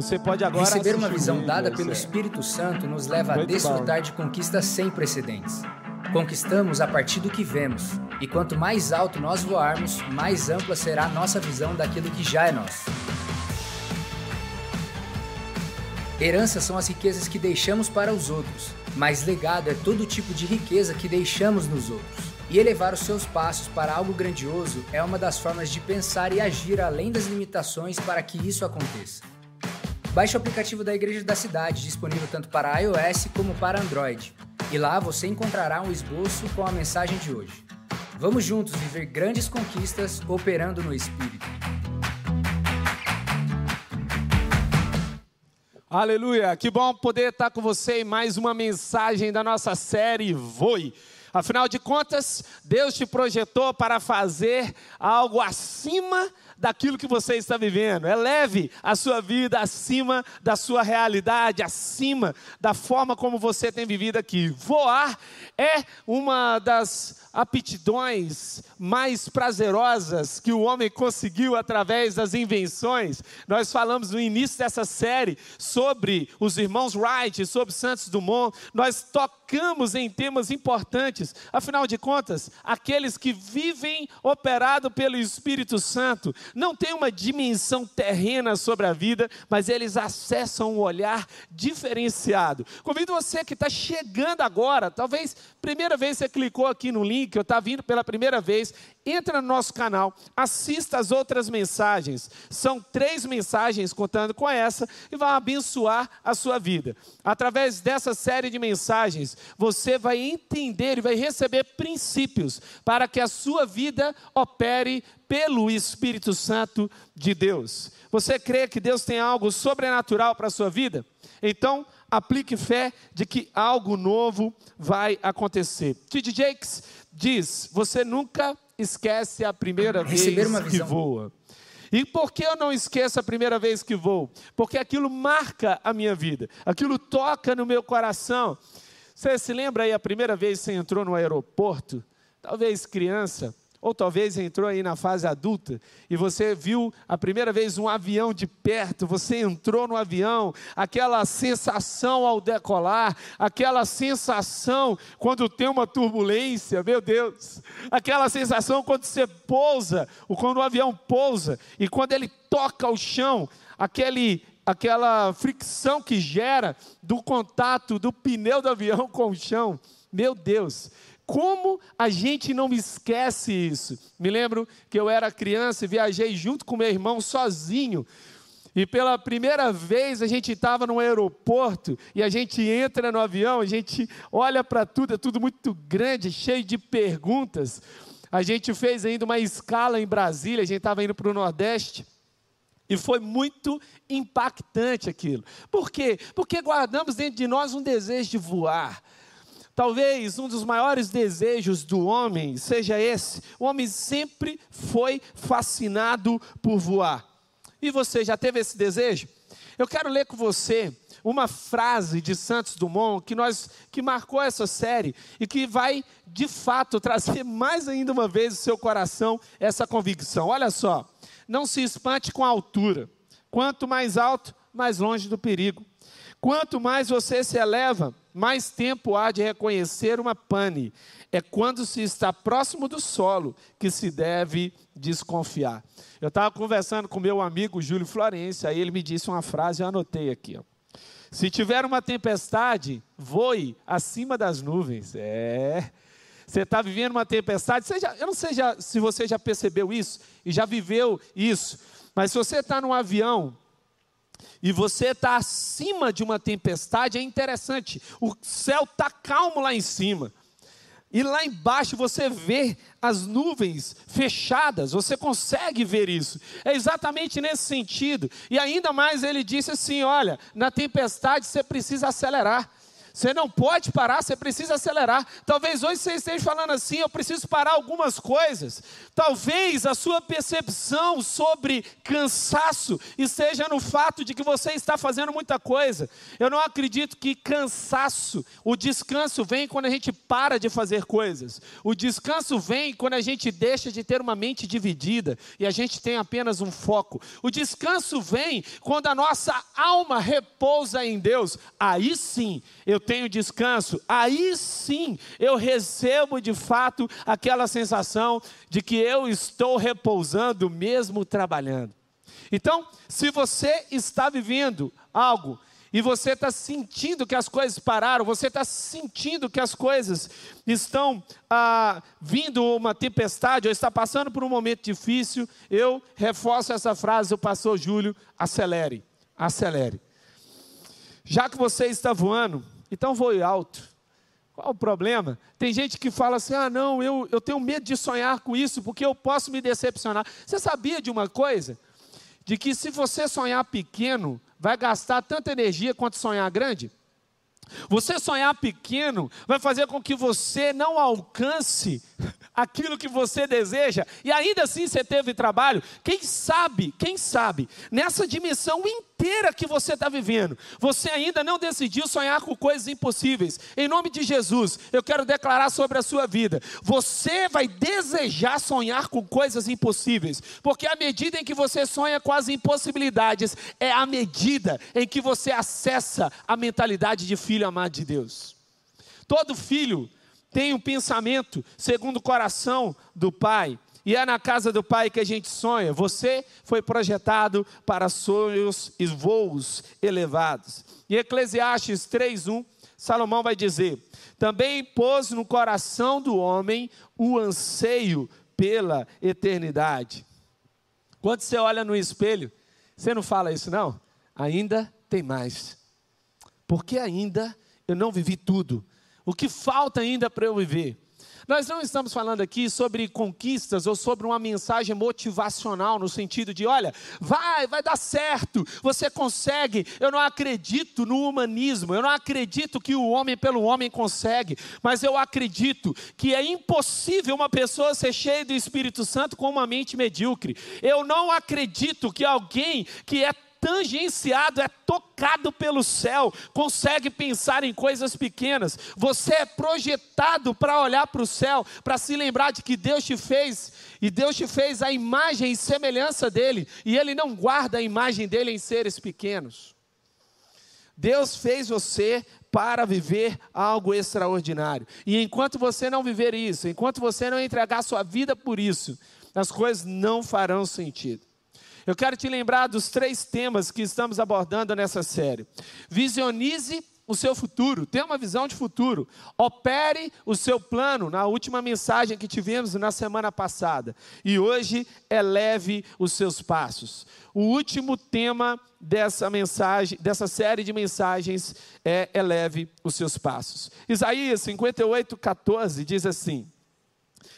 Você pode agora Receber uma visão dada pelo. Espírito Santo nos leva a desfrutar de conquistas sem precedentes. Conquistamos a partir do que vemos, e quanto mais alto nós voarmos, mais ampla será a nossa visão daquilo que já é nosso. Heranças são as riquezas que deixamos para os outros, mas legado é todo tipo de riqueza que deixamos nos outros. E elevar os seus passos para algo grandioso é uma das formas de pensar e agir além das limitações para que isso aconteça. Baixe o aplicativo da Igreja da Cidade, disponível tanto para iOS como para Android. E lá você encontrará um esboço com a mensagem de hoje. Vamos juntos viver grandes conquistas operando no Espírito. Aleluia, que bom poder estar com você em mais uma mensagem da nossa série Voe. Afinal de contas, Deus te projetou para fazer algo acima daquilo que você está vivendo. Eleve a sua vida acima da sua realidade, acima da forma como você tem vivido aqui. Voar é uma das aptidões mais prazerosas que o homem conseguiu através das invenções. Nós falamos no início dessa série sobre os irmãos Wright, sobre Santos Dumont. Nós tocamos em temas importantes. Afinal de contas, aqueles que vivem operado pelo Espírito Santo não têm uma dimensão terrena sobre a vida, mas eles acessam um olhar diferenciado. Convido você que está chegando agora, talvez primeira vez você clicou aqui no link, eu está vindo pela primeira vez, entra no nosso canal, assista as outras mensagens. São três mensagens contando com essa e vai abençoar a sua vida. Através dessa série de mensagens, você vai entender e vai receber princípios para que a sua vida opere pelo Espírito Santo de Deus. Você crê que Deus tem algo sobrenatural para a sua vida? Então, aplique fé de que algo novo vai acontecer. T.D. Jakes diz: Você nunca esquece a primeira Receber vez que voa. E por que eu não esqueço a primeira vez que vou? Porque aquilo marca a minha vida, aquilo toca no meu coração. Você se lembra aí a primeira vez que você entrou no aeroporto? Talvez criança, ou talvez entrou aí na fase adulta e você viu a primeira vez um avião de perto, você entrou no avião, aquela sensação ao decolar, aquela sensação quando tem uma turbulência, meu Deus, aquela sensação quando você pousa, ou quando o avião pousa e quando ele toca o chão, aquele aquela fricção que gera do contato do pneu do avião com o chão. Meu Deus, como a gente não esquece isso? Me lembro que eu era criança e viajei junto com meu irmão sozinho. E pela primeira vez a gente estava no aeroporto e a gente entra no avião, a gente olha para tudo, é tudo muito grande, cheio de perguntas. A gente fez ainda uma escala em Brasília, a gente estava indo para o Nordeste. E foi muito impactante aquilo. Por quê? Porque guardamos dentro de nós um desejo de voar. Talvez um dos maiores desejos do homem seja esse. O homem sempre foi fascinado por voar. E você já teve esse desejo? Eu quero ler com você uma frase de Santos Dumont que nós que marcou essa série e que vai de fato trazer mais ainda uma vez o seu coração essa convicção. Olha só, não se espante com a altura. Quanto mais alto, mais longe do perigo. Quanto mais você se eleva, mais tempo há de reconhecer uma pane. É quando se está próximo do solo que se deve desconfiar. Eu estava conversando com meu amigo Júlio Florencio, aí ele me disse uma frase, eu anotei aqui. Ó. Se tiver uma tempestade, voe acima das nuvens. É. Você está vivendo uma tempestade. Já, eu não sei já, se você já percebeu isso e já viveu isso, mas se você está num avião e você está acima de uma tempestade, é interessante. O céu está calmo lá em cima. E lá embaixo você vê as nuvens fechadas, você consegue ver isso. É exatamente nesse sentido. E ainda mais ele disse assim: olha, na tempestade você precisa acelerar. Você não pode parar, você precisa acelerar. Talvez hoje você esteja falando assim: eu preciso parar algumas coisas. Talvez a sua percepção sobre cansaço esteja no fato de que você está fazendo muita coisa. Eu não acredito que cansaço, o descanso vem quando a gente para de fazer coisas. O descanso vem quando a gente deixa de ter uma mente dividida e a gente tem apenas um foco. O descanso vem quando a nossa alma repousa em Deus. Aí sim eu tenho descanso, aí sim eu recebo de fato aquela sensação de que eu estou repousando mesmo trabalhando. Então, se você está vivendo algo e você está sentindo que as coisas pararam, você está sentindo que as coisas estão ah, vindo uma tempestade, ou está passando por um momento difícil, eu reforço essa frase do pastor Júlio: acelere, acelere. Já que você está voando, então voe alto. Qual o problema? Tem gente que fala assim: ah, não, eu, eu tenho medo de sonhar com isso, porque eu posso me decepcionar. Você sabia de uma coisa? De que se você sonhar pequeno, vai gastar tanta energia quanto sonhar grande? Você sonhar pequeno vai fazer com que você não alcance aquilo que você deseja e ainda assim você teve trabalho. Quem sabe, quem sabe, nessa dimensão inteira que você está vivendo, você ainda não decidiu sonhar com coisas impossíveis. Em nome de Jesus, eu quero declarar sobre a sua vida: você vai desejar sonhar com coisas impossíveis, porque a medida em que você sonha com as impossibilidades é a medida em que você acessa a mentalidade de filho amado de Deus. Todo filho tem um pensamento segundo o coração do Pai. E é na casa do Pai que a gente sonha. Você foi projetado para sonhos e voos elevados. E Eclesiastes 3:1, Salomão vai dizer: "Também pôs no coração do homem o anseio pela eternidade." Quando você olha no espelho, você não fala isso não? Ainda tem mais. Porque ainda eu não vivi tudo o que falta ainda para eu viver? Nós não estamos falando aqui sobre conquistas ou sobre uma mensagem motivacional no sentido de, olha, vai, vai dar certo, você consegue. Eu não acredito no humanismo, eu não acredito que o homem pelo homem consegue, mas eu acredito que é impossível uma pessoa ser cheia do Espírito Santo com uma mente medíocre. Eu não acredito que alguém que é tangenciado, é tocado pelo céu, consegue pensar em coisas pequenas. Você é projetado para olhar para o céu, para se lembrar de que Deus te fez, e Deus te fez a imagem e semelhança dele, e ele não guarda a imagem dele em seres pequenos. Deus fez você para viver algo extraordinário. E enquanto você não viver isso, enquanto você não entregar sua vida por isso, as coisas não farão sentido. Eu quero te lembrar dos três temas que estamos abordando nessa série. Visionize o seu futuro, tenha uma visão de futuro. Opere o seu plano, na última mensagem que tivemos na semana passada. E hoje, eleve os seus passos. O último tema dessa mensagem, dessa série de mensagens é eleve os seus passos. Isaías 58, 14 diz assim: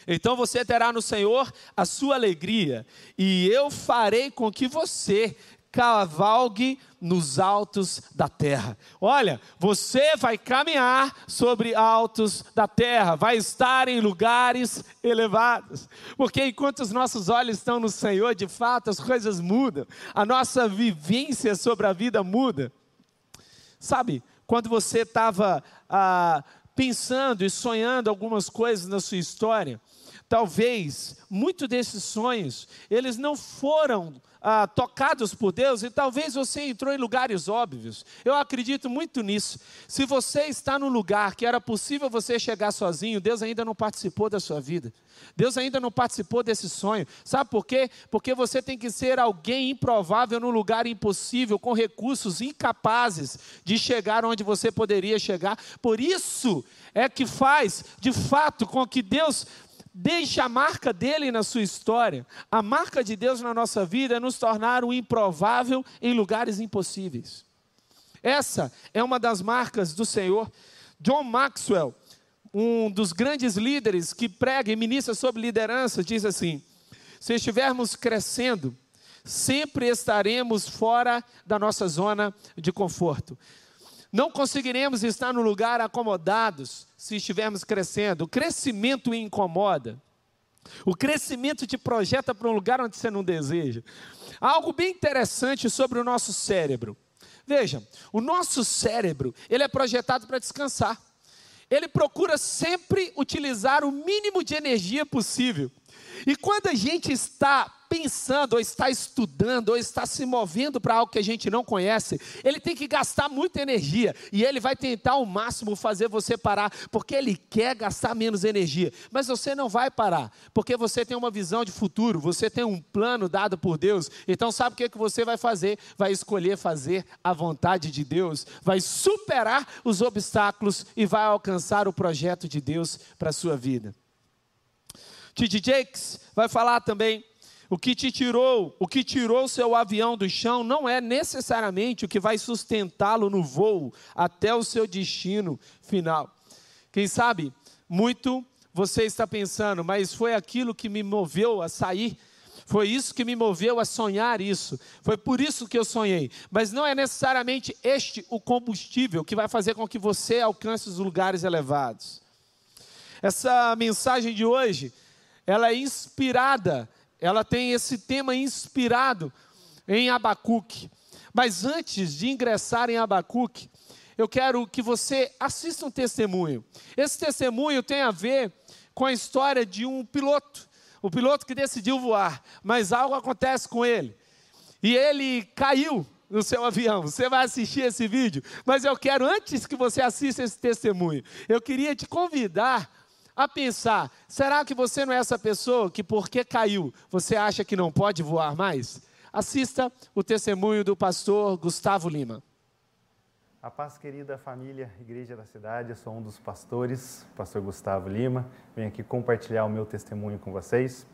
então você terá no Senhor a sua alegria, e eu farei com que você cavalgue nos altos da terra. Olha, você vai caminhar sobre altos da terra, vai estar em lugares elevados, porque enquanto os nossos olhos estão no Senhor, de fato as coisas mudam, a nossa vivência sobre a vida muda. Sabe, quando você estava ah, pensando e sonhando algumas coisas na sua história, talvez muitos desses sonhos, eles não foram ah, tocados por Deus e talvez você entrou em lugares óbvios. Eu acredito muito nisso. Se você está no lugar que era possível você chegar sozinho, Deus ainda não participou da sua vida. Deus ainda não participou desse sonho. Sabe por quê? Porque você tem que ser alguém improvável no lugar impossível, com recursos incapazes de chegar onde você poderia chegar. Por isso é que faz, de fato, com que Deus Deixe a marca dele na sua história. A marca de Deus na nossa vida é nos tornar o improvável em lugares impossíveis. Essa é uma das marcas do Senhor. John Maxwell, um dos grandes líderes que prega e ministra sobre liderança, diz assim: se estivermos crescendo, sempre estaremos fora da nossa zona de conforto. Não conseguiremos estar no lugar acomodados se estivermos crescendo. O crescimento incomoda. O crescimento te projeta para um lugar onde você não deseja. Algo bem interessante sobre o nosso cérebro. Veja, o nosso cérebro, ele é projetado para descansar. Ele procura sempre utilizar o mínimo de energia possível. E quando a gente está pensando, ou está estudando, ou está se movendo para algo que a gente não conhece, ele tem que gastar muita energia. E ele vai tentar ao máximo fazer você parar, porque ele quer gastar menos energia. Mas você não vai parar, porque você tem uma visão de futuro, você tem um plano dado por Deus. Então, sabe o que, que você vai fazer? Vai escolher fazer a vontade de Deus, vai superar os obstáculos e vai alcançar o projeto de Deus para a sua vida. T.D. Jakes vai falar também o que te tirou, o que tirou seu avião do chão não é necessariamente o que vai sustentá-lo no voo até o seu destino final. Quem sabe, muito você está pensando, mas foi aquilo que me moveu a sair foi isso que me moveu a sonhar isso. Foi por isso que eu sonhei. Mas não é necessariamente este o combustível que vai fazer com que você alcance os lugares elevados. Essa mensagem de hoje, ela é inspirada ela tem esse tema inspirado em Abacuque. Mas antes de ingressar em Abacuque, eu quero que você assista um testemunho. Esse testemunho tem a ver com a história de um piloto, o piloto que decidiu voar, mas algo acontece com ele. E ele caiu no seu avião. Você vai assistir esse vídeo, mas eu quero antes que você assista esse testemunho, eu queria te convidar a pensar: será que você não é essa pessoa que, porque caiu, você acha que não pode voar mais? Assista o testemunho do pastor Gustavo Lima. A paz, querida família, Igreja da Cidade, eu sou um dos pastores, pastor Gustavo Lima. Venho aqui compartilhar o meu testemunho com vocês.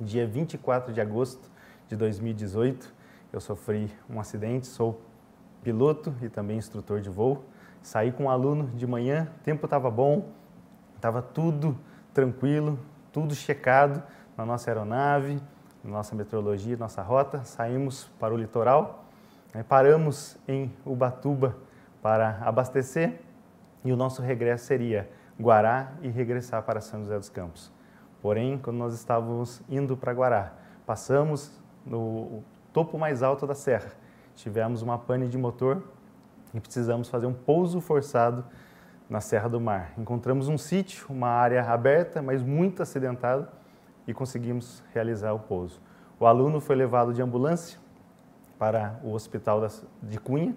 Dia 24 de agosto de 2018, eu sofri um acidente, sou piloto e também instrutor de voo. Saí com um aluno de manhã, tempo estava bom, Estava tudo tranquilo, tudo checado na nossa aeronave, na nossa meteorologia, nossa rota. Saímos para o litoral, né, paramos em Ubatuba para abastecer e o nosso regresso seria Guará e regressar para São José dos Campos. Porém, quando nós estávamos indo para Guará, passamos no topo mais alto da serra, tivemos uma pane de motor e precisamos fazer um pouso forçado na Serra do Mar. Encontramos um sítio, uma área aberta, mas muito acidentada, e conseguimos realizar o pouso. O aluno foi levado de ambulância para o hospital de Cunha,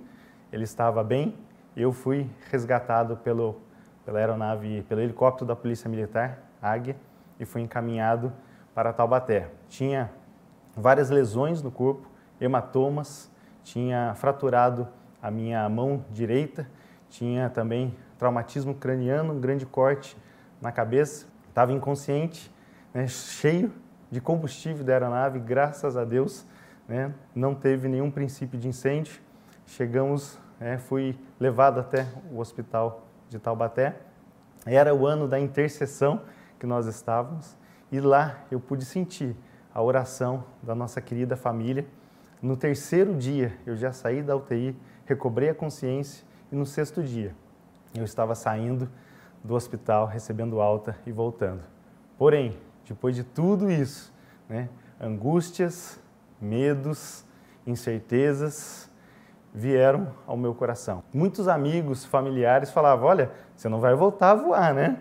ele estava bem, eu fui resgatado pelo, pela aeronave, pelo helicóptero da Polícia Militar, Águia, e fui encaminhado para Taubaté. Tinha várias lesões no corpo, hematomas, tinha fraturado a minha mão direita, tinha também traumatismo craniano, um grande corte na cabeça, estava inconsciente, né, cheio de combustível da aeronave, graças a Deus, né, não teve nenhum princípio de incêndio. Chegamos, né, fui levado até o hospital de Taubaté. Era o ano da intercessão que nós estávamos e lá eu pude sentir a oração da nossa querida família. No terceiro dia eu já saí da UTI, recobrei a consciência e no sexto dia eu estava saindo do hospital, recebendo alta e voltando. Porém, depois de tudo isso, né, angústias, medos, incertezas vieram ao meu coração. Muitos amigos, familiares falavam: Olha, você não vai voltar a voar, né?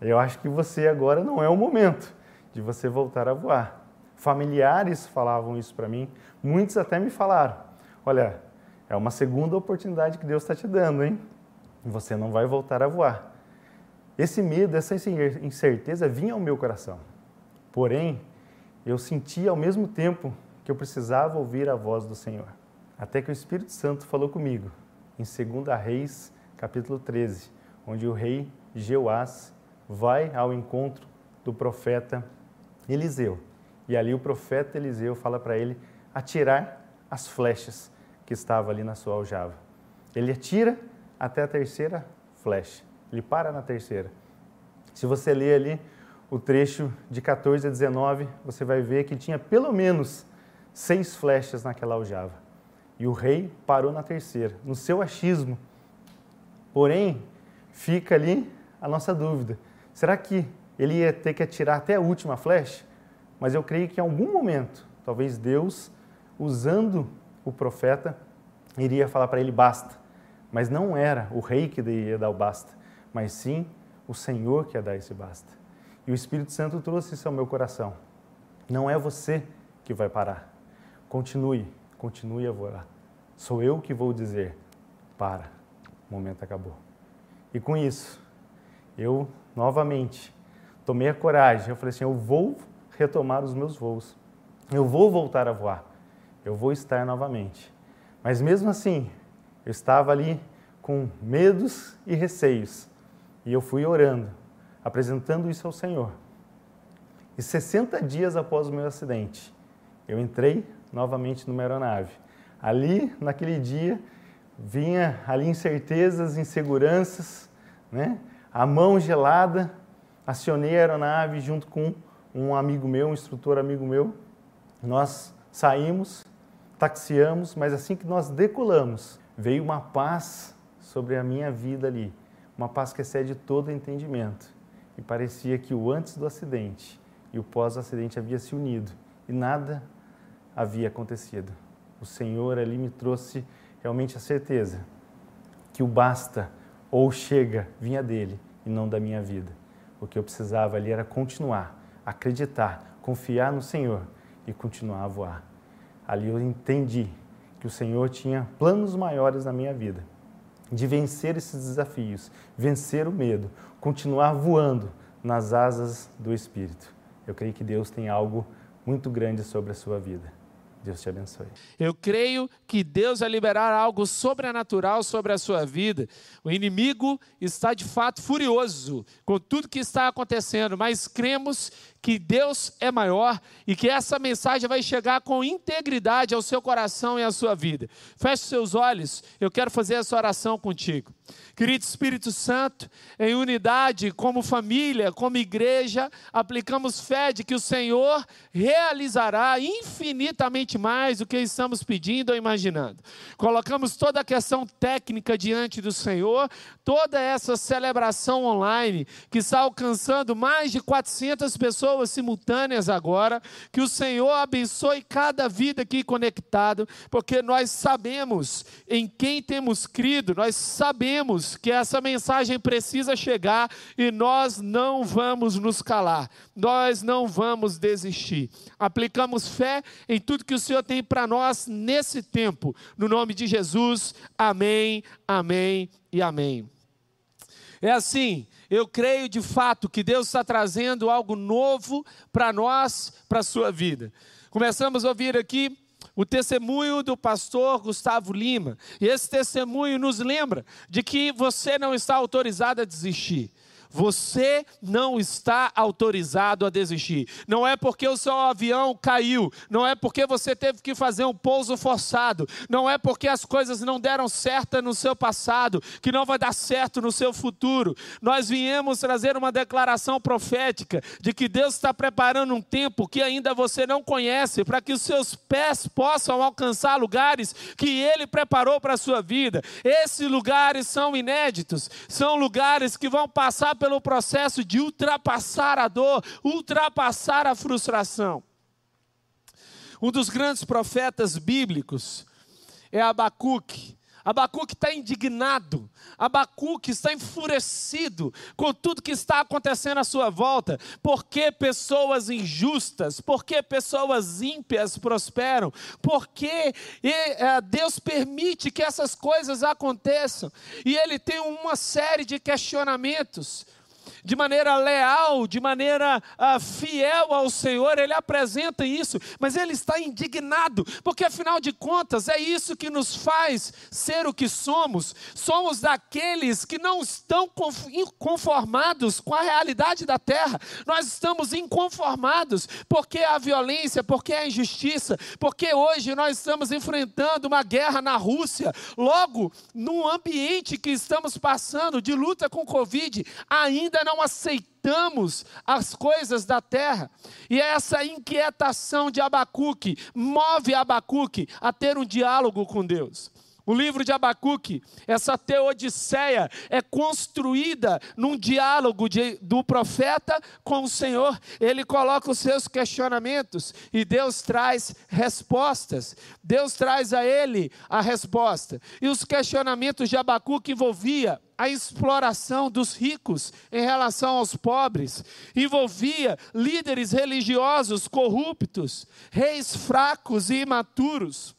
Eu acho que você agora não é o momento de você voltar a voar. Familiares falavam isso para mim, muitos até me falaram: Olha, é uma segunda oportunidade que Deus está te dando, hein? Você não vai voltar a voar. Esse medo, essa incerteza vinha ao meu coração. Porém, eu sentia ao mesmo tempo que eu precisava ouvir a voz do Senhor. Até que o Espírito Santo falou comigo, em 2 Reis, capítulo 13, onde o rei Jeoás vai ao encontro do profeta Eliseu. E ali o profeta Eliseu fala para ele atirar as flechas que estavam ali na sua aljava. Ele atira até a terceira flecha. Ele para na terceira. Se você ler ali o trecho de 14 a 19, você vai ver que tinha pelo menos seis flechas naquela aljava. E o rei parou na terceira. No seu achismo, Porém, fica ali a nossa dúvida: será que ele ia ter que atirar até a última flecha? Mas eu creio que em algum momento, talvez Deus, usando o profeta, iria falar para ele: basta. Mas não era o rei que ia dar o basta, mas sim o Senhor que ia dar esse basta. E o Espírito Santo trouxe isso ao meu coração. Não é você que vai parar. Continue, continue a voar. Sou eu que vou dizer: para, o momento acabou. E com isso, eu novamente tomei a coragem. Eu falei assim: eu vou retomar os meus voos. Eu vou voltar a voar. Eu vou estar novamente. Mas mesmo assim, eu estava ali com medos e receios. E eu fui orando, apresentando isso ao Senhor. E 60 dias após o meu acidente, eu entrei novamente numa aeronave. Ali, naquele dia, vinha ali incertezas, inseguranças, né? A mão gelada, acionei a aeronave junto com um amigo meu, um instrutor amigo meu. Nós saímos, taxiamos, mas assim que nós decolamos, veio uma paz sobre a minha vida ali, uma paz que excede todo entendimento. E parecia que o antes do acidente e o pós-acidente havia se unido e nada havia acontecido. O Senhor ali me trouxe realmente a certeza que o basta ou chega vinha dele e não da minha vida. O que eu precisava ali era continuar, acreditar, confiar no Senhor e continuar a voar. Ali eu entendi que o Senhor tinha planos maiores na minha vida, de vencer esses desafios, vencer o medo, continuar voando nas asas do Espírito. Eu creio que Deus tem algo muito grande sobre a sua vida. Deus te abençoe. Eu creio que Deus vai liberar algo sobrenatural sobre a sua vida. O inimigo está de fato furioso com tudo que está acontecendo, mas cremos que Deus é maior e que essa mensagem vai chegar com integridade ao seu coração e à sua vida. Feche seus olhos, eu quero fazer essa oração contigo. Querido Espírito Santo, em unidade, como família, como igreja, aplicamos fé de que o Senhor realizará infinitamente mais do que estamos pedindo ou imaginando. Colocamos toda a questão técnica diante do Senhor, toda essa celebração online que está alcançando mais de 400 pessoas pessoas simultâneas agora. Que o Senhor abençoe cada vida aqui conectado, porque nós sabemos em quem temos crido, nós sabemos que essa mensagem precisa chegar e nós não vamos nos calar, nós não vamos desistir. Aplicamos fé em tudo que o Senhor tem para nós nesse tempo. No nome de Jesus, amém, amém e amém. É assim, eu creio de fato que Deus está trazendo algo novo para nós, para a sua vida. Começamos a ouvir aqui o testemunho do pastor Gustavo Lima. E esse testemunho nos lembra de que você não está autorizado a desistir. Você não está autorizado a desistir. Não é porque o seu avião caiu, não é porque você teve que fazer um pouso forçado, não é porque as coisas não deram certo no seu passado, que não vai dar certo no seu futuro. Nós viemos trazer uma declaração profética de que Deus está preparando um tempo que ainda você não conhece, para que os seus pés possam alcançar lugares que Ele preparou para a sua vida. Esses lugares são inéditos, são lugares que vão passar pelo processo de ultrapassar a dor, ultrapassar a frustração. Um dos grandes profetas bíblicos é Abacuque. Abacuque está indignado, Abacuque está enfurecido com tudo que está acontecendo à sua volta. Por que pessoas injustas, por que pessoas ímpias prosperam? Por que é, Deus permite que essas coisas aconteçam? E ele tem uma série de questionamentos de maneira leal, de maneira uh, fiel ao Senhor, ele apresenta isso, mas ele está indignado, porque afinal de contas é isso que nos faz ser o que somos. Somos daqueles que não estão conformados com a realidade da terra, nós estamos inconformados porque a violência, porque a injustiça, porque hoje nós estamos enfrentando uma guerra na Rússia, logo, num ambiente que estamos passando de luta com Covid, ainda não não aceitamos as coisas da terra. E é essa inquietação de Abacuque move Abacuque a ter um diálogo com Deus. O livro de Abacuque, essa teodiceia, é construída num diálogo de, do profeta com o Senhor. Ele coloca os seus questionamentos e Deus traz respostas. Deus traz a ele a resposta. E os questionamentos de Abacuque envolvia a exploração dos ricos em relação aos pobres, envolvia líderes religiosos corruptos, reis fracos e imaturos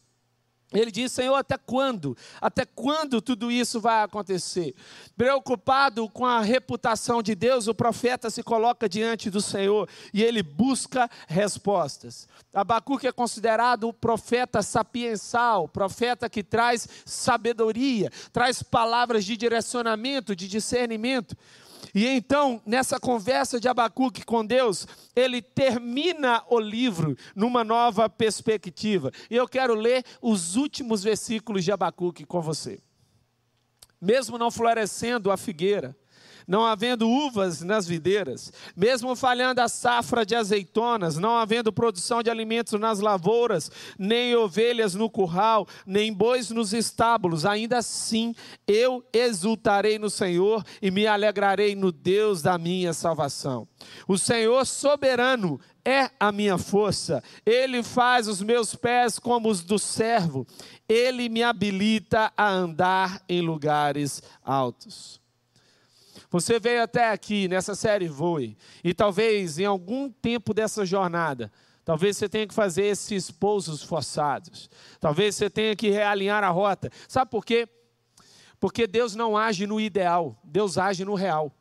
ele diz: Senhor, até quando? Até quando tudo isso vai acontecer? Preocupado com a reputação de Deus, o profeta se coloca diante do Senhor e ele busca respostas. Abacuque é considerado o profeta sapiensal, profeta que traz sabedoria, traz palavras de direcionamento, de discernimento. E então, nessa conversa de Abacuque com Deus, ele termina o livro numa nova perspectiva. E eu quero ler os últimos versículos de Abacuque com você. Mesmo não florescendo a figueira, não havendo uvas nas videiras, mesmo falhando a safra de azeitonas, não havendo produção de alimentos nas lavouras, nem ovelhas no curral, nem bois nos estábulos, ainda assim eu exultarei no Senhor e me alegrarei no Deus da minha salvação. O Senhor soberano é a minha força, Ele faz os meus pés como os do servo, Ele me habilita a andar em lugares altos. Você veio até aqui nessa série Voe, e talvez em algum tempo dessa jornada, talvez você tenha que fazer esses pousos forçados, talvez você tenha que realinhar a rota. Sabe por quê? Porque Deus não age no ideal, Deus age no real.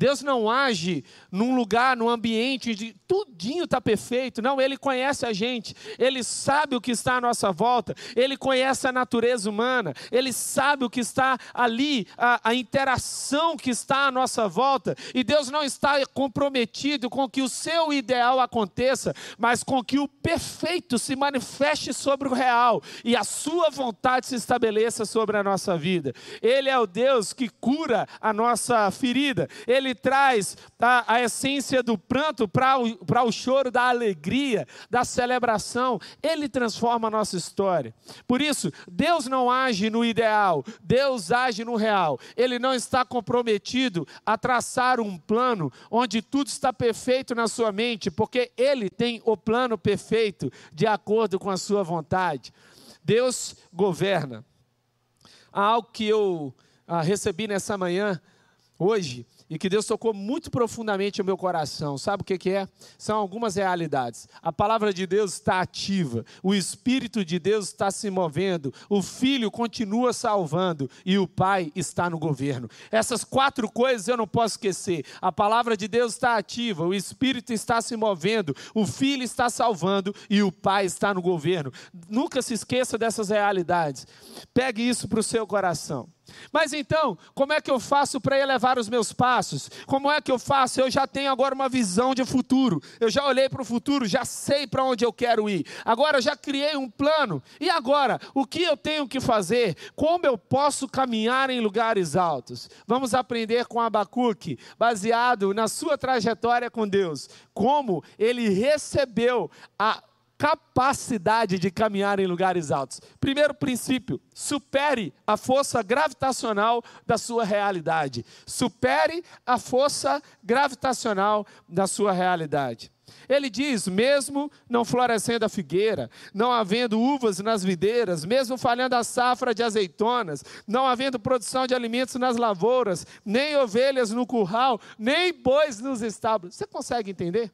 Deus não age num lugar, num ambiente de tudinho está perfeito. Não, Ele conhece a gente, Ele sabe o que está à nossa volta, Ele conhece a natureza humana, Ele sabe o que está ali, a, a interação que está à nossa volta. E Deus não está comprometido com que o seu ideal aconteça, mas com que o perfeito se manifeste sobre o real e a sua vontade se estabeleça sobre a nossa vida. Ele é o Deus que cura a nossa ferida. Ele ele traz a, a essência do pranto para o, o choro da alegria, da celebração. Ele transforma a nossa história. Por isso, Deus não age no ideal, Deus age no real. Ele não está comprometido a traçar um plano onde tudo está perfeito na sua mente, porque Ele tem o plano perfeito de acordo com a sua vontade. Deus governa. Há algo que eu ah, recebi nessa manhã, hoje, e que Deus tocou muito profundamente o meu coração. Sabe o que, que é? São algumas realidades. A palavra de Deus está ativa, o Espírito de Deus está se movendo, o Filho continua salvando e o Pai está no governo. Essas quatro coisas eu não posso esquecer. A palavra de Deus está ativa, o Espírito está se movendo, o Filho está salvando e o Pai está no governo. Nunca se esqueça dessas realidades. Pegue isso para o seu coração. Mas então, como é que eu faço para elevar os meus passos? Como é que eu faço? Eu já tenho agora uma visão de futuro. Eu já olhei para o futuro, já sei para onde eu quero ir. Agora eu já criei um plano. E agora, o que eu tenho que fazer? Como eu posso caminhar em lugares altos? Vamos aprender com Abacuque, baseado na sua trajetória com Deus, como ele recebeu a capacidade de caminhar em lugares altos. Primeiro princípio: supere a força gravitacional da sua realidade. Supere a força gravitacional da sua realidade. Ele diz: mesmo não florescendo a figueira, não havendo uvas nas videiras, mesmo falhando a safra de azeitonas, não havendo produção de alimentos nas lavouras, nem ovelhas no curral, nem bois nos estábulos. Você consegue entender?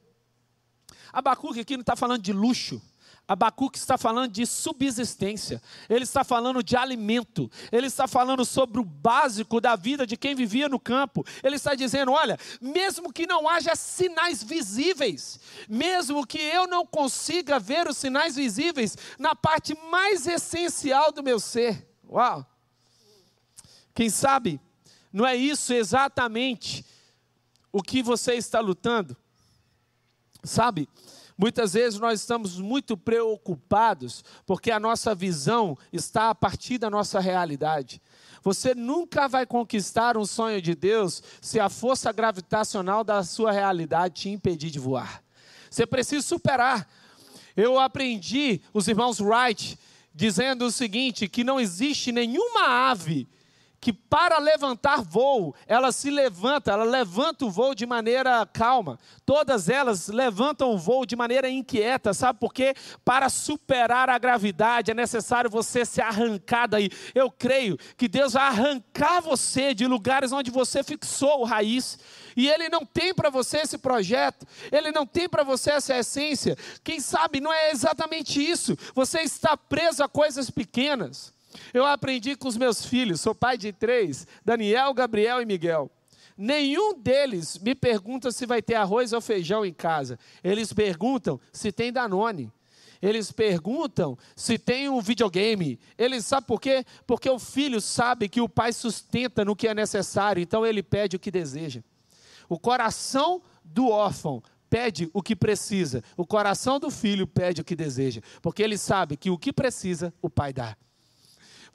Abacuque aqui não está falando de luxo. Abacuque está falando de subsistência, ele está falando de alimento, ele está falando sobre o básico da vida de quem vivia no campo. Ele está dizendo: olha, mesmo que não haja sinais visíveis, mesmo que eu não consiga ver os sinais visíveis na parte mais essencial do meu ser, uau! Quem sabe não é isso exatamente o que você está lutando? Sabe? Muitas vezes nós estamos muito preocupados porque a nossa visão está a partir da nossa realidade. Você nunca vai conquistar um sonho de Deus se a força gravitacional da sua realidade te impedir de voar. Você precisa superar. Eu aprendi, os irmãos Wright dizendo o seguinte: que não existe nenhuma ave que para levantar voo, ela se levanta, ela levanta o voo de maneira calma. Todas elas levantam o voo de maneira inquieta, sabe por quê? Para superar a gravidade é necessário você se arrancar daí. Eu creio que Deus vai arrancar você de lugares onde você fixou o raiz. E Ele não tem para você esse projeto, Ele não tem para você essa essência. Quem sabe não é exatamente isso. Você está preso a coisas pequenas. Eu aprendi com os meus filhos, sou pai de três, Daniel, Gabriel e Miguel. Nenhum deles me pergunta se vai ter arroz ou feijão em casa. Eles perguntam se tem Danone. Eles perguntam se tem um videogame. Eles sabem por quê? Porque o filho sabe que o pai sustenta no que é necessário, então ele pede o que deseja. O coração do órfão pede o que precisa. O coração do filho pede o que deseja, porque ele sabe que o que precisa, o pai dá.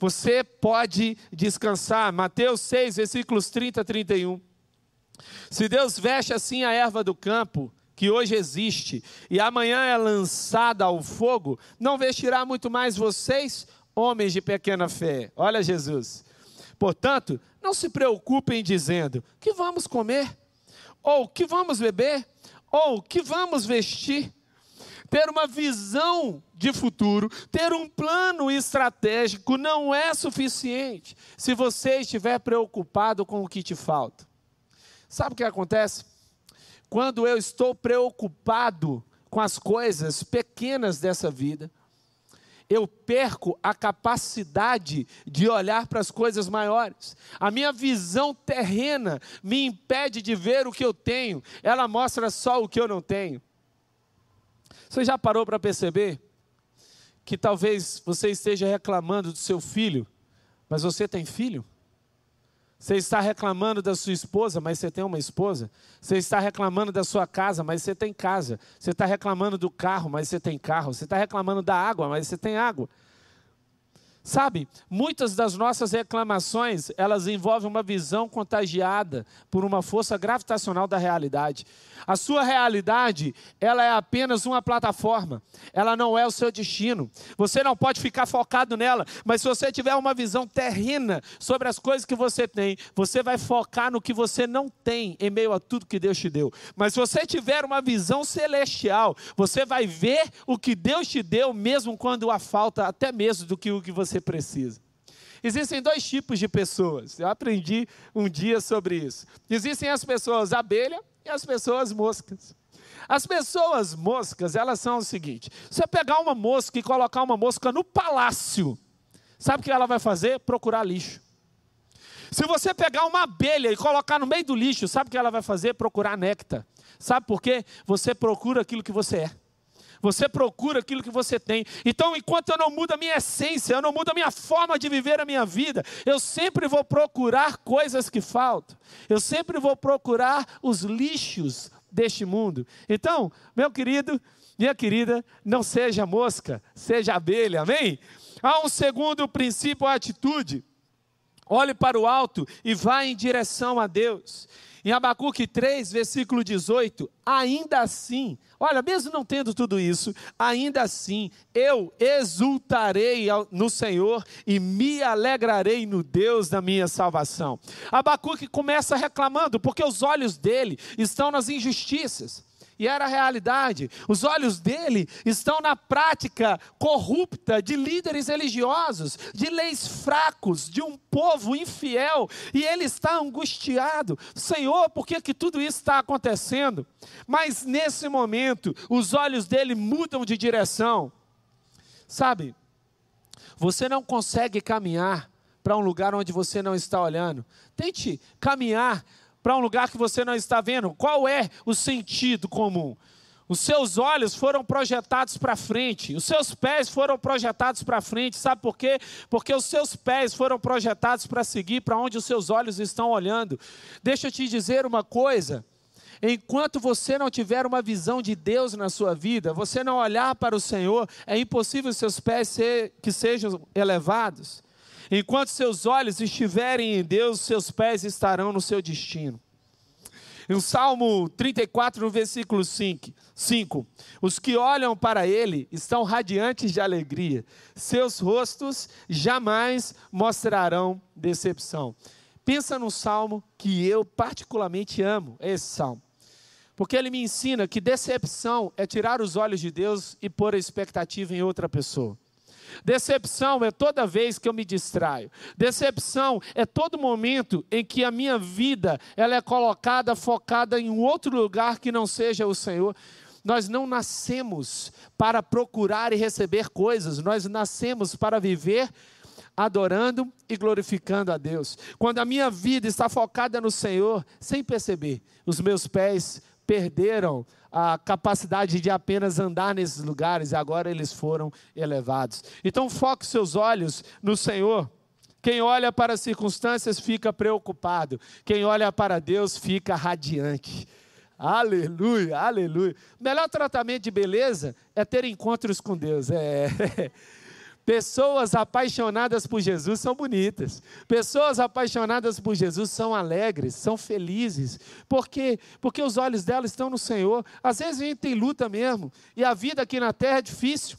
Você pode descansar. Mateus 6, versículos 30 a 31. Se Deus veste assim a erva do campo, que hoje existe, e amanhã é lançada ao fogo, não vestirá muito mais vocês, homens de pequena fé. Olha Jesus. Portanto, não se preocupem dizendo: que vamos comer? Ou que vamos beber? Ou que vamos vestir? Ter uma visão de futuro, ter um plano estratégico não é suficiente se você estiver preocupado com o que te falta. Sabe o que acontece? Quando eu estou preocupado com as coisas pequenas dessa vida, eu perco a capacidade de olhar para as coisas maiores. A minha visão terrena me impede de ver o que eu tenho, ela mostra só o que eu não tenho. Você já parou para perceber que talvez você esteja reclamando do seu filho, mas você tem filho? Você está reclamando da sua esposa, mas você tem uma esposa. Você está reclamando da sua casa, mas você tem casa. Você está reclamando do carro, mas você tem carro. Você está reclamando da água, mas você tem água. Sabe, muitas das nossas reclamações, elas envolvem uma visão contagiada por uma força gravitacional da realidade. A sua realidade, ela é apenas uma plataforma. Ela não é o seu destino. Você não pode ficar focado nela, mas se você tiver uma visão terrena sobre as coisas que você tem, você vai focar no que você não tem em meio a tudo que Deus te deu. Mas se você tiver uma visão celestial, você vai ver o que Deus te deu mesmo quando há falta até mesmo do que o que você precisa. Existem dois tipos de pessoas. Eu aprendi um dia sobre isso. Existem as pessoas abelha e as pessoas moscas. As pessoas moscas, elas são o seguinte: você pegar uma mosca e colocar uma mosca no palácio, sabe o que ela vai fazer? Procurar lixo. Se você pegar uma abelha e colocar no meio do lixo, sabe o que ela vai fazer? Procurar néctar. Sabe por quê? Você procura aquilo que você é. Você procura aquilo que você tem. Então, enquanto eu não mudo a minha essência, eu não mudo a minha forma de viver a minha vida, eu sempre vou procurar coisas que faltam. Eu sempre vou procurar os lixos deste mundo. Então, meu querido, minha querida, não seja mosca, seja abelha, amém? Há um segundo princípio, a atitude. Olhe para o alto e vá em direção a Deus. Em Abacuque 3, versículo 18, ainda assim, olha, mesmo não tendo tudo isso, ainda assim eu exultarei no Senhor e me alegrarei no Deus da minha salvação. Abacuque começa reclamando, porque os olhos dele estão nas injustiças. E era a realidade. Os olhos dele estão na prática corrupta de líderes religiosos, de leis fracos, de um povo infiel. E ele está angustiado. Senhor, por que, que tudo isso está acontecendo? Mas nesse momento, os olhos dele mudam de direção. Sabe, você não consegue caminhar para um lugar onde você não está olhando. Tente caminhar para um lugar que você não está vendo. Qual é o sentido comum? Os seus olhos foram projetados para frente, os seus pés foram projetados para frente, sabe por quê? Porque os seus pés foram projetados para seguir para onde os seus olhos estão olhando. Deixa eu te dizer uma coisa: enquanto você não tiver uma visão de Deus na sua vida, você não olhar para o Senhor, é impossível seus pés ser, que sejam elevados. Enquanto seus olhos estiverem em Deus, seus pés estarão no seu destino. No Salmo 34, no versículo 5, 5, os que olham para ele estão radiantes de alegria, seus rostos jamais mostrarão decepção. Pensa num salmo que eu particularmente amo, esse salmo. Porque ele me ensina que decepção é tirar os olhos de Deus e pôr a expectativa em outra pessoa. Decepção é toda vez que eu me distraio. Decepção é todo momento em que a minha vida ela é colocada focada em um outro lugar que não seja o Senhor. Nós não nascemos para procurar e receber coisas, nós nascemos para viver adorando e glorificando a Deus. Quando a minha vida está focada no Senhor, sem perceber, os meus pés perderam a capacidade de apenas andar nesses lugares e agora eles foram elevados. Então foque seus olhos no Senhor. Quem olha para as circunstâncias fica preocupado, quem olha para Deus fica radiante. Aleluia, aleluia. Melhor tratamento de beleza é ter encontros com Deus. É. Pessoas apaixonadas por Jesus são bonitas. Pessoas apaixonadas por Jesus são alegres, são felizes. Por quê? Porque os olhos delas estão no Senhor. Às vezes a gente tem luta mesmo. E a vida aqui na terra é difícil.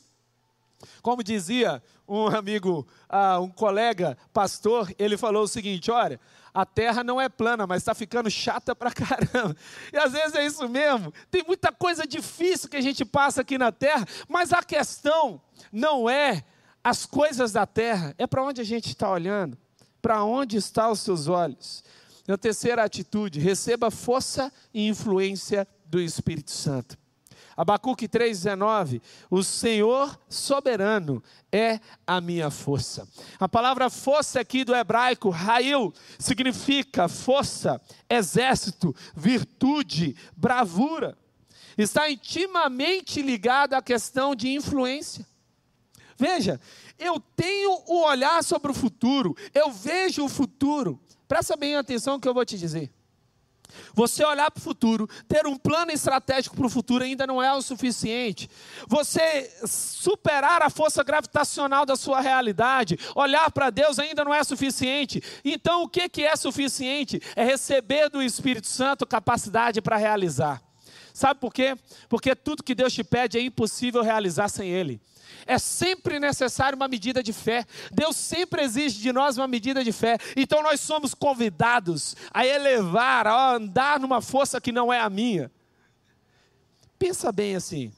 Como dizia um amigo, uh, um colega pastor, ele falou o seguinte: olha, a terra não é plana, mas está ficando chata pra caramba. E às vezes é isso mesmo. Tem muita coisa difícil que a gente passa aqui na terra, mas a questão não é as coisas da terra, é para onde a gente está olhando, para onde estão os seus olhos. A terceira atitude, receba força e influência do Espírito Santo. Abacuque 3,19: O Senhor soberano é a minha força. A palavra força aqui do hebraico, rail, significa força, exército, virtude, bravura. Está intimamente ligado à questão de influência. Veja, eu tenho o olhar sobre o futuro, eu vejo o futuro. Presta bem atenção que eu vou te dizer. Você olhar para o futuro, ter um plano estratégico para o futuro ainda não é o suficiente. Você superar a força gravitacional da sua realidade, olhar para Deus ainda não é suficiente. Então, o que, que é suficiente? É receber do Espírito Santo capacidade para realizar. Sabe por quê? Porque tudo que Deus te pede é impossível realizar sem Ele. É sempre necessário uma medida de fé. Deus sempre exige de nós uma medida de fé. Então nós somos convidados a elevar, a andar numa força que não é a minha. Pensa bem assim.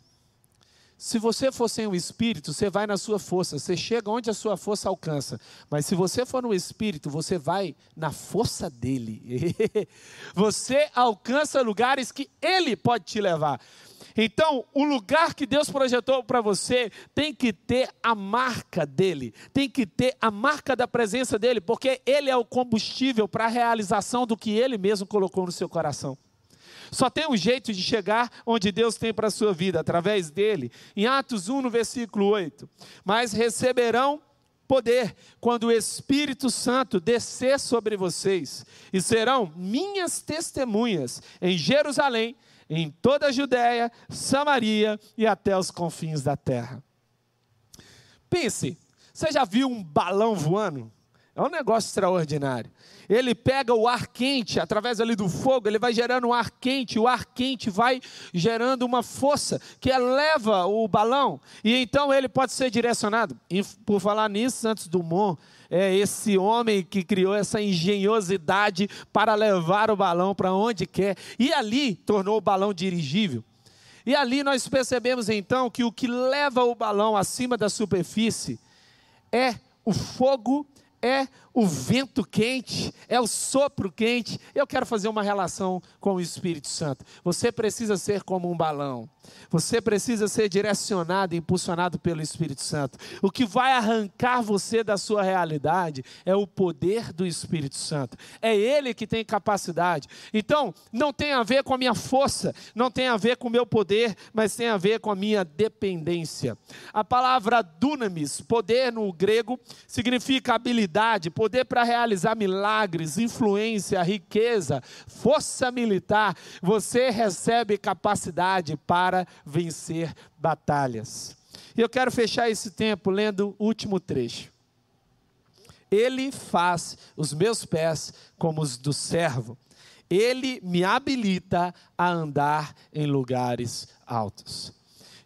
Se você for sem o Espírito, você vai na sua força, você chega onde a sua força alcança. Mas se você for no Espírito, você vai na força dele. você alcança lugares que ele pode te levar. Então, o lugar que Deus projetou para você tem que ter a marca dele, tem que ter a marca da presença dele, porque ele é o combustível para a realização do que ele mesmo colocou no seu coração. Só tem um jeito de chegar onde Deus tem para a sua vida, através dele. Em Atos 1, no versículo 8: Mas receberão poder quando o Espírito Santo descer sobre vocês, e serão minhas testemunhas em Jerusalém, em toda a Judéia, Samaria e até os confins da terra. Pense, você já viu um balão voando? É um negócio extraordinário. Ele pega o ar quente, através ali do fogo, ele vai gerando um ar quente, o ar quente vai gerando uma força que eleva o balão, e então ele pode ser direcionado. E por falar nisso, Santos Dumont é esse homem que criou essa engenhosidade para levar o balão para onde quer, e ali tornou o balão dirigível. E ali nós percebemos então que o que leva o balão acima da superfície é o fogo, é o vento quente, é o sopro quente. Eu quero fazer uma relação com o Espírito Santo. Você precisa ser como um balão. Você precisa ser direcionado e impulsionado pelo Espírito Santo. O que vai arrancar você da sua realidade é o poder do Espírito Santo. É Ele que tem capacidade. Então, não tem a ver com a minha força, não tem a ver com o meu poder, mas tem a ver com a minha dependência. A palavra dunamis, poder no grego, significa habilidade, poder para realizar milagres, influência, riqueza, força militar. Você recebe capacidade para vencer batalhas. E eu quero fechar esse tempo lendo o último trecho. Ele faz os meus pés como os do servo Ele me habilita a andar em lugares altos.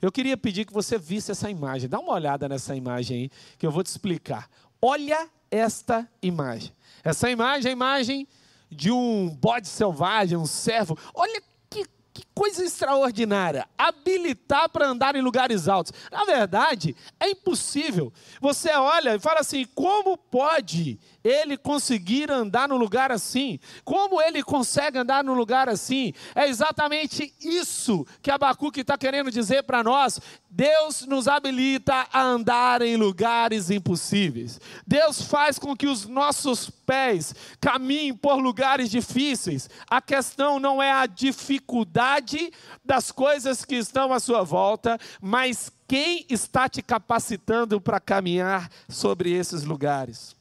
Eu queria pedir que você visse essa imagem. Dá uma olhada nessa imagem aí, que eu vou te explicar. Olha esta imagem. Essa imagem é a imagem de um bode selvagem, um servo. Olha que, que coisa extraordinária. Habilitar para andar em lugares altos. Na verdade, é impossível. Você olha e fala assim: como pode ele conseguir andar num lugar assim? Como ele consegue andar num lugar assim? É exatamente isso que Abacuque está querendo dizer para nós. Deus nos habilita a andar em lugares impossíveis. Deus faz com que os nossos pés caminhem por lugares difíceis. A questão não é a dificuldade das coisas que estão à sua volta, mas quem está te capacitando para caminhar sobre esses lugares.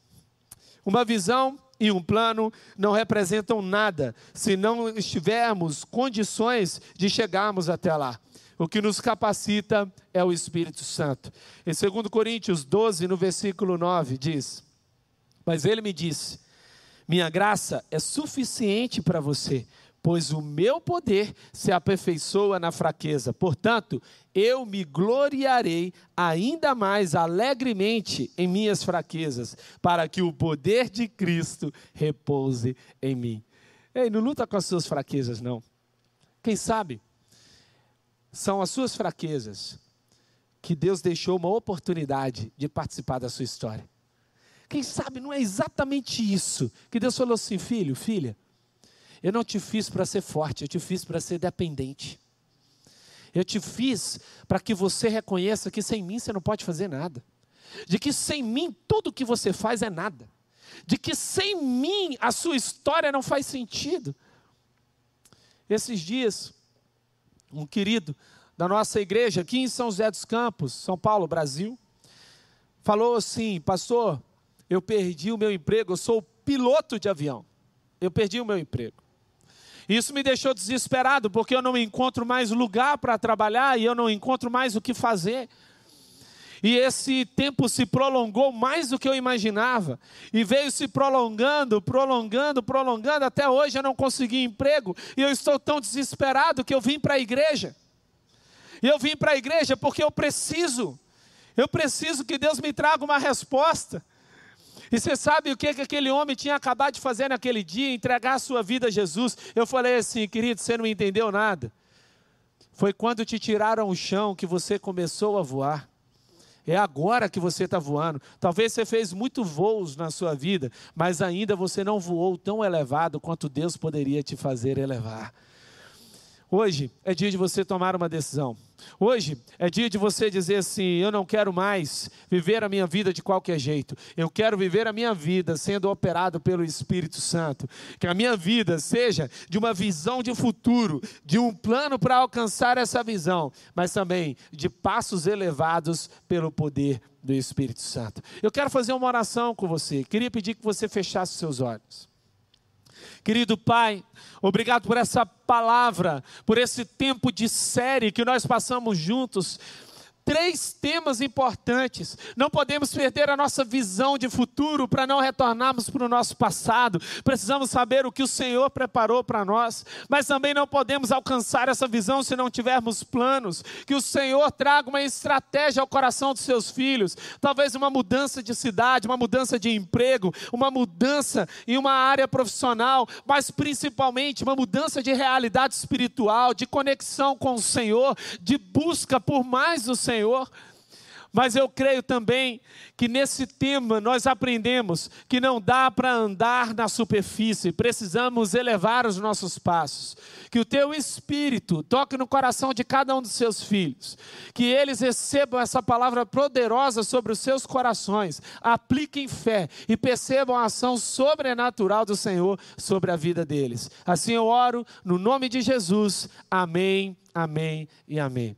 Uma visão e um plano não representam nada se não estivermos condições de chegarmos até lá. O que nos capacita é o Espírito Santo. Em 2 Coríntios 12, no versículo 9, diz: Mas ele me disse: Minha graça é suficiente para você, pois o meu poder se aperfeiçoa na fraqueza. Portanto, eu me gloriarei ainda mais alegremente em minhas fraquezas, para que o poder de Cristo repouse em mim. Ei, não luta com as suas fraquezas, não. Quem sabe são as suas fraquezas que Deus deixou uma oportunidade de participar da sua história. Quem sabe não é exatamente isso que Deus falou assim, filho, filha eu não te fiz para ser forte, eu te fiz para ser dependente. Eu te fiz para que você reconheça que sem mim você não pode fazer nada. De que sem mim tudo que você faz é nada. De que sem mim a sua história não faz sentido. Esses dias, um querido da nossa igreja aqui em São José dos Campos, São Paulo, Brasil, falou assim: Pastor, eu perdi o meu emprego, eu sou piloto de avião. Eu perdi o meu emprego. Isso me deixou desesperado, porque eu não encontro mais lugar para trabalhar e eu não encontro mais o que fazer. E esse tempo se prolongou mais do que eu imaginava. E veio se prolongando, prolongando, prolongando. Até hoje eu não consegui emprego. E eu estou tão desesperado que eu vim para a igreja. E eu vim para a igreja porque eu preciso. Eu preciso que Deus me traga uma resposta. E você sabe o que, que aquele homem tinha acabado de fazer naquele dia? Entregar a sua vida a Jesus. Eu falei assim, querido, você não entendeu nada. Foi quando te tiraram o chão que você começou a voar. É agora que você está voando. Talvez você fez muito voos na sua vida, mas ainda você não voou tão elevado quanto Deus poderia te fazer elevar. Hoje é dia de você tomar uma decisão. Hoje é dia de você dizer assim: eu não quero mais viver a minha vida de qualquer jeito. Eu quero viver a minha vida sendo operado pelo Espírito Santo. Que a minha vida seja de uma visão de futuro, de um plano para alcançar essa visão, mas também de passos elevados pelo poder do Espírito Santo. Eu quero fazer uma oração com você. Queria pedir que você fechasse seus olhos. Querido Pai, obrigado por essa palavra, por esse tempo de série que nós passamos juntos três temas importantes. Não podemos perder a nossa visão de futuro para não retornarmos para o nosso passado. Precisamos saber o que o Senhor preparou para nós, mas também não podemos alcançar essa visão se não tivermos planos. Que o Senhor traga uma estratégia ao coração dos seus filhos, talvez uma mudança de cidade, uma mudança de emprego, uma mudança em uma área profissional, mas principalmente uma mudança de realidade espiritual, de conexão com o Senhor, de busca por mais do Senhor Senhor. Mas eu creio também que nesse tema nós aprendemos que não dá para andar na superfície, precisamos elevar os nossos passos. Que o teu espírito toque no coração de cada um dos seus filhos, que eles recebam essa palavra poderosa sobre os seus corações, apliquem fé e percebam a ação sobrenatural do Senhor sobre a vida deles. Assim eu oro no nome de Jesus. Amém, amém e amém.